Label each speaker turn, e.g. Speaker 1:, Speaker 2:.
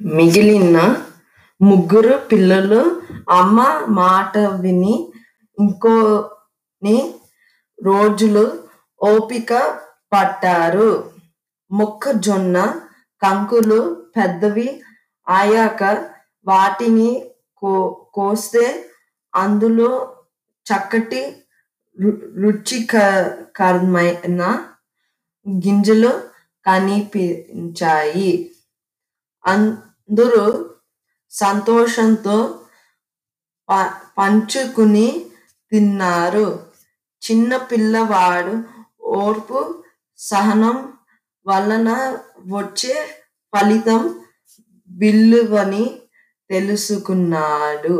Speaker 1: మిగిలిన ముగ్గురు పిల్లలు అమ్మ మాట విని ఇంకోని రోజులు ఓపిక పట్టారు. మొక్కజొన్న కంకులు పెద్దవి అయ్యాక వాటిని కో కోస్తే అందులో చక్కటి రుచికరమైన గింజలు కనిపించాయి. అందరూ సంతోషంతో పంచుకుని తిన్నారు. చిన్న పిల్లవాడు ఓర్పు, సహనం వలన వచ్చే ఫలితం విలువని తెలుసుకున్నాడు.